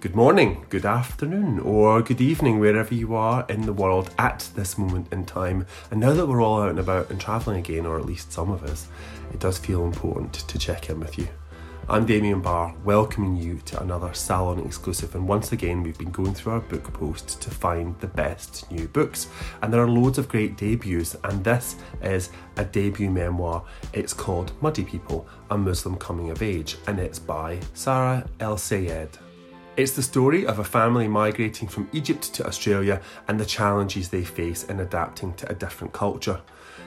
Good morning, good afternoon, or good evening, wherever you are in the world at this moment in time. And now that we're all out and about and travelling again, or at least some of us, it does feel important to check in with you. I'm Damien Barr, welcoming you to another Salon exclusive. And once again, we've been going through our book post to find the best new books. And there are loads of great debuts, and this is a debut memoir. It's called Muddy People A Muslim Coming of Age, and it's by Sarah El Sayed. It's the story of a family migrating from Egypt to Australia and the challenges they face in adapting to a different culture.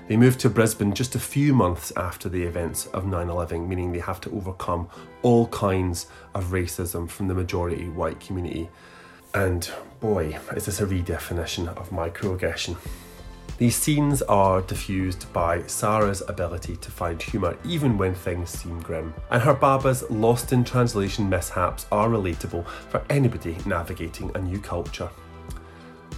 They moved to Brisbane just a few months after the events of 9 11, meaning they have to overcome all kinds of racism from the majority white community. And boy, is this a redefinition of microaggression. These scenes are diffused by Sarah's ability to find humour even when things seem grim. And her Baba's lost in translation mishaps are relatable for anybody navigating a new culture.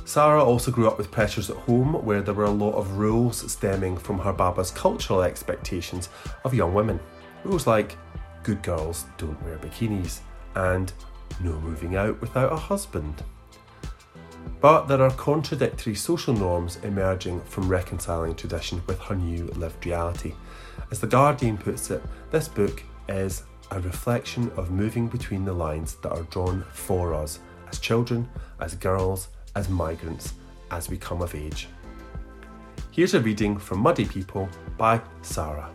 Sarah also grew up with pressures at home where there were a lot of rules stemming from her Baba's cultural expectations of young women. Rules like good girls don't wear bikinis and no moving out without a husband. But there are contradictory social norms emerging from reconciling tradition with her new lived reality. As The Guardian puts it, this book is a reflection of moving between the lines that are drawn for us as children, as girls, as migrants as we come of age. Here's a reading from Muddy People by Sarah.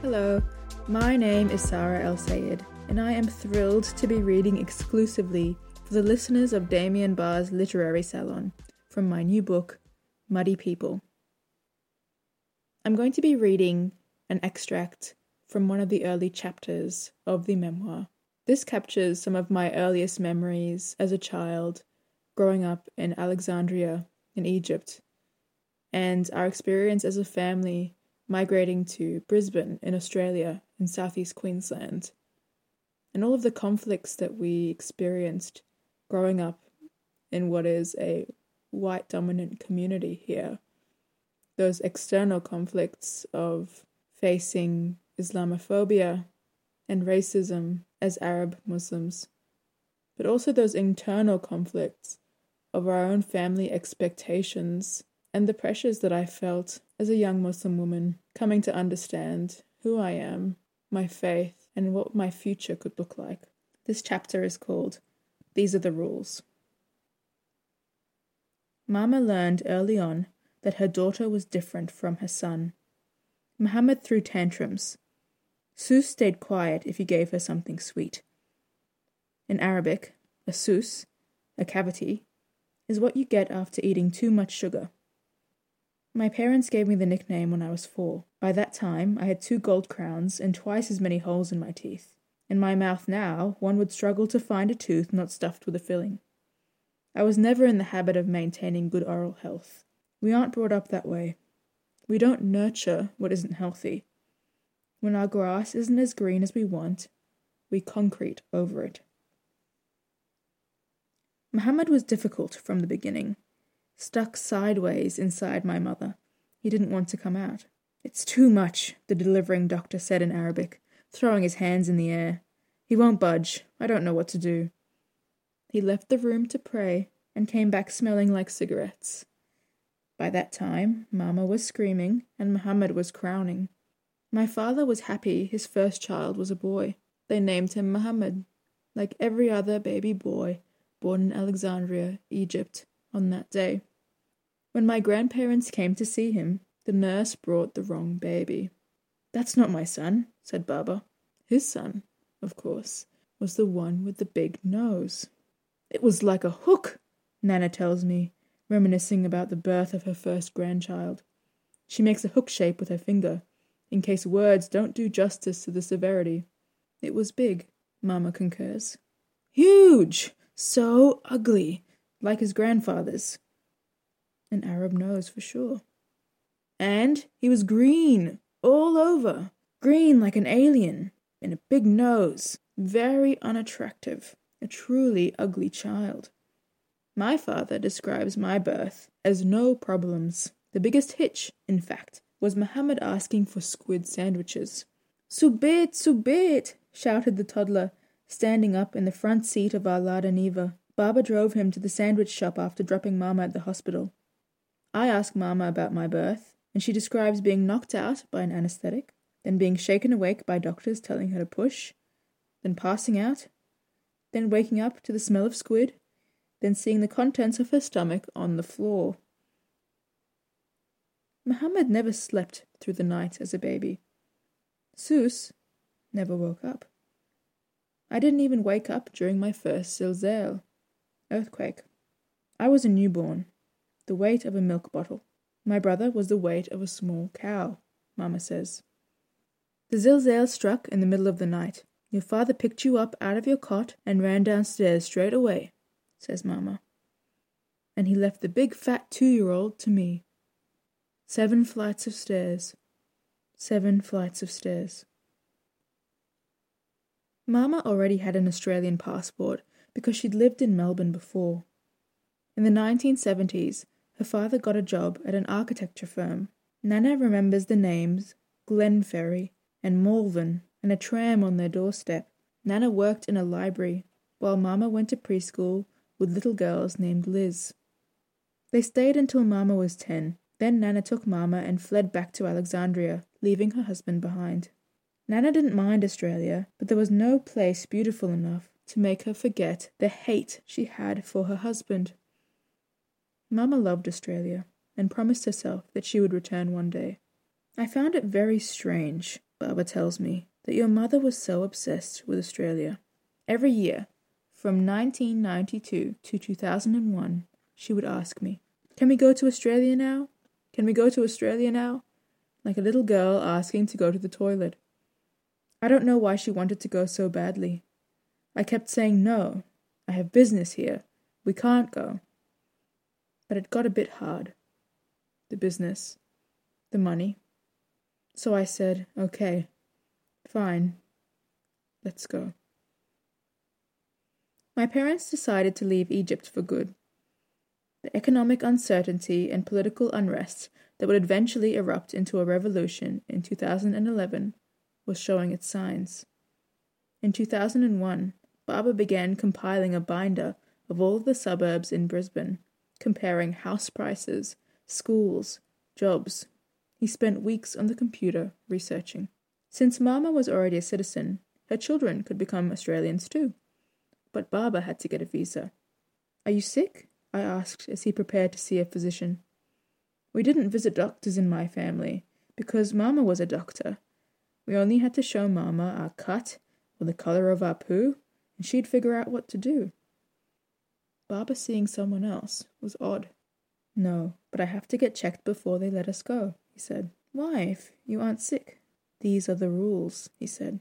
Hello, my name is Sarah El Sayed, and I am thrilled to be reading exclusively for the listeners of Damien Barr's Literary Salon from my new book, Muddy People. I'm going to be reading an extract from one of the early chapters of the memoir. This captures some of my earliest memories as a child growing up in Alexandria in Egypt and our experience as a family migrating to Brisbane in Australia in southeast Queensland and all of the conflicts that we experienced growing up in what is a white dominant community here. Those external conflicts of facing Islamophobia and racism as Arab Muslims, but also those internal conflicts of our own family expectations and the pressures that I felt as a young Muslim woman coming to understand who I am, my faith, and what my future could look like. This chapter is called These Are the Rules. Mama learned early on that her daughter was different from her son. Muhammad threw tantrums, Sus stayed quiet if you gave her something sweet. In Arabic, a sus, a cavity, is what you get after eating too much sugar. My parents gave me the nickname when I was four. By that time, I had two gold crowns and twice as many holes in my teeth. In my mouth now, one would struggle to find a tooth not stuffed with a filling. I was never in the habit of maintaining good oral health. We aren't brought up that way. We don't nurture what isn't healthy. When our grass isn't as green as we want, we concrete over it. Muhammad was difficult from the beginning, stuck sideways inside my mother. He didn't want to come out. It's too much, the delivering doctor said in Arabic, throwing his hands in the air. He won't budge. I don't know what to do. He left the room to pray and came back smelling like cigarettes. By that time, Mama was screaming and Muhammad was crowning. My father was happy his first child was a boy. They named him Muhammad, like every other baby boy born in Alexandria, Egypt, on that day. When my grandparents came to see him, the nurse brought the wrong baby. That's not my son, said Baba. His son, of course, was the one with the big nose. It was like a hook, Nana tells me, reminiscing about the birth of her first grandchild. She makes a hook shape with her finger in case words don't do justice to the severity. It was big, Mamma concurs. Huge! So ugly, like his grandfather's. An Arab nose for sure. And he was green, all over. Green like an alien, and a big nose. Very unattractive. A truly ugly child. My father describes my birth as no problems. The biggest hitch, in fact, was Muhammad asking for squid sandwiches. Subit, subit! shouted the toddler, standing up in the front seat of our Lada Niva. Baba drove him to the sandwich shop after dropping Mama at the hospital. I ask Mama about my birth, and she describes being knocked out by an anesthetic, then being shaken awake by doctors telling her to push, then passing out, then waking up to the smell of squid, then seeing the contents of her stomach on the floor. Muhammad never slept through the night as a baby. Sus never woke up. I didn't even wake up during my first zilzal, earthquake. I was a newborn, the weight of a milk bottle. My brother was the weight of a small cow, Mamma says. The zilzal struck in the middle of the night. Your father picked you up out of your cot and ran downstairs straight away, says Mamma. And he left the big fat two year old to me. Seven flights of stairs. Seven flights of stairs. Mama already had an Australian passport because she'd lived in Melbourne before. In the 1970s, her father got a job at an architecture firm. Nana remembers the names Glenferrie and Malvern and a tram on their doorstep. Nana worked in a library while Mama went to preschool with little girls named Liz. They stayed until Mama was 10. Then Nana took Mama and fled back to Alexandria, leaving her husband behind. Nana didn't mind Australia, but there was no place beautiful enough to make her forget the hate she had for her husband. Mama loved Australia and promised herself that she would return one day. I found it very strange, Baba tells me, that your mother was so obsessed with Australia. Every year, from 1992 to 2001, she would ask me, Can we go to Australia now? Can we go to Australia now? Like a little girl asking to go to the toilet. I don't know why she wanted to go so badly. I kept saying no. I have business here. We can't go. But it got a bit hard. The business. The money. So I said, okay, fine, let's go. My parents decided to leave Egypt for good. The economic uncertainty and political unrest that would eventually erupt into a revolution in 2011 was showing its signs. In 2001, Baba began compiling a binder of all the suburbs in Brisbane, comparing house prices, schools, jobs. He spent weeks on the computer researching. Since Mama was already a citizen, her children could become Australians too. But Baba had to get a visa. Are you sick? I asked as he prepared to see a physician. We didn't visit doctors in my family because Mama was a doctor. We only had to show Mama our cut or the color of our poo and she'd figure out what to do. Baba seeing someone else was odd. No, but I have to get checked before they let us go, he said. Why, if you aren't sick? These are the rules, he said.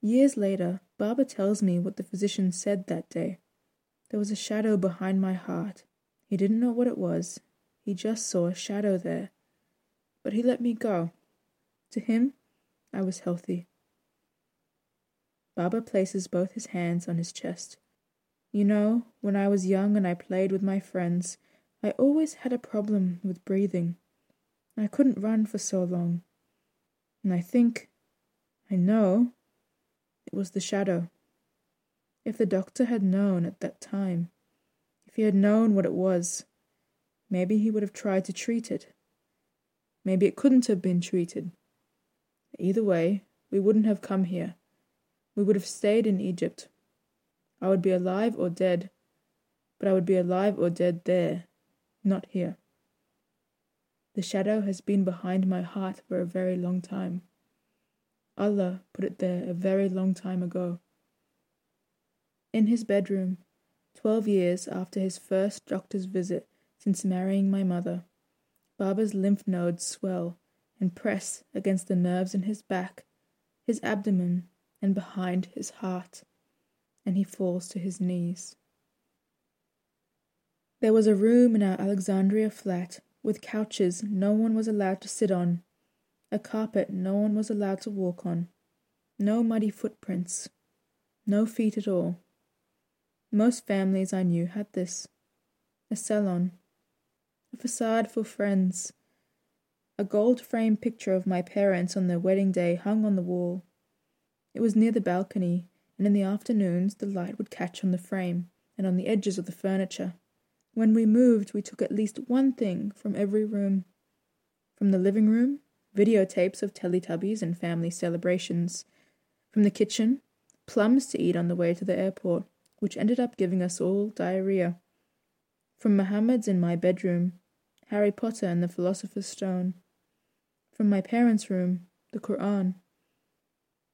Years later, Baba tells me what the physician said that day. There was a shadow behind my heart. He didn't know what it was. He just saw a shadow there. But he let me go. To him, I was healthy. Baba places both his hands on his chest. You know, when I was young and I played with my friends, I always had a problem with breathing. I couldn't run for so long. And I think, I know, it was the shadow. If the doctor had known at that time, if he had known what it was, maybe he would have tried to treat it. Maybe it couldn't have been treated. Either way, we wouldn't have come here. We would have stayed in Egypt. I would be alive or dead, but I would be alive or dead there, not here. The shadow has been behind my heart for a very long time. Allah put it there a very long time ago. In his bedroom, twelve years after his first doctor's visit since marrying my mother, Baba's lymph nodes swell and press against the nerves in his back, his abdomen, and behind his heart, and he falls to his knees. There was a room in our Alexandria flat with couches no one was allowed to sit on, a carpet no one was allowed to walk on, no muddy footprints, no feet at all. Most families I knew had this a salon, a facade for friends, A gold framed picture of my parents on their wedding day hung on the wall. It was near the balcony, and in the afternoons the light would catch on the frame and on the edges of the furniture. When we moved, we took at least one thing from every room. From the living room, videotapes of Teletubbies and family celebrations. From the kitchen, plums to eat on the way to the airport, which ended up giving us all diarrhea. From Muhammad's in my bedroom, Harry Potter and the Philosopher's Stone. From my parents' room, the Quran.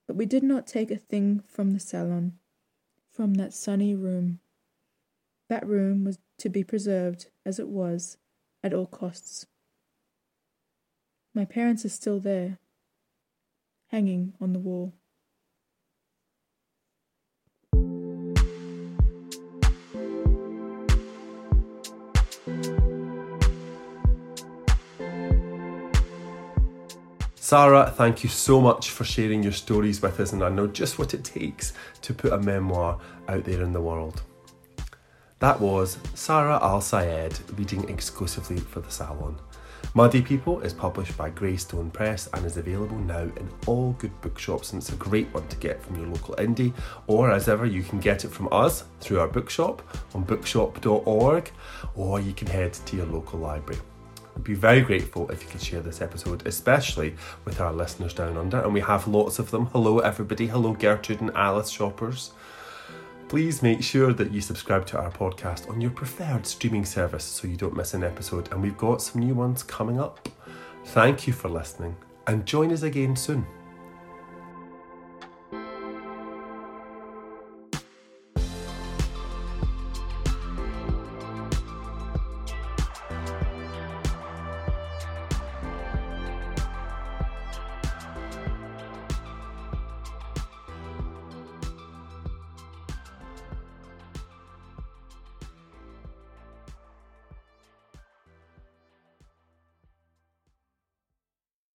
But we did not take a thing from the salon, from that sunny room. That room was to be preserved as it was, at all costs. My parents are still there, hanging on the wall. Sarah, thank you so much for sharing your stories with us, and I know just what it takes to put a memoir out there in the world. That was Sarah Al Sayed reading exclusively for the Salon. Muddy People is published by Greystone Press and is available now in all good bookshops, and it's a great one to get from your local indie, or as ever, you can get it from us through our bookshop on bookshop.org, or you can head to your local library. I'd be very grateful if you could share this episode, especially with our listeners down under, and we have lots of them. Hello, everybody. Hello, Gertrude and Alice shoppers. Please make sure that you subscribe to our podcast on your preferred streaming service so you don't miss an episode, and we've got some new ones coming up. Thank you for listening, and join us again soon.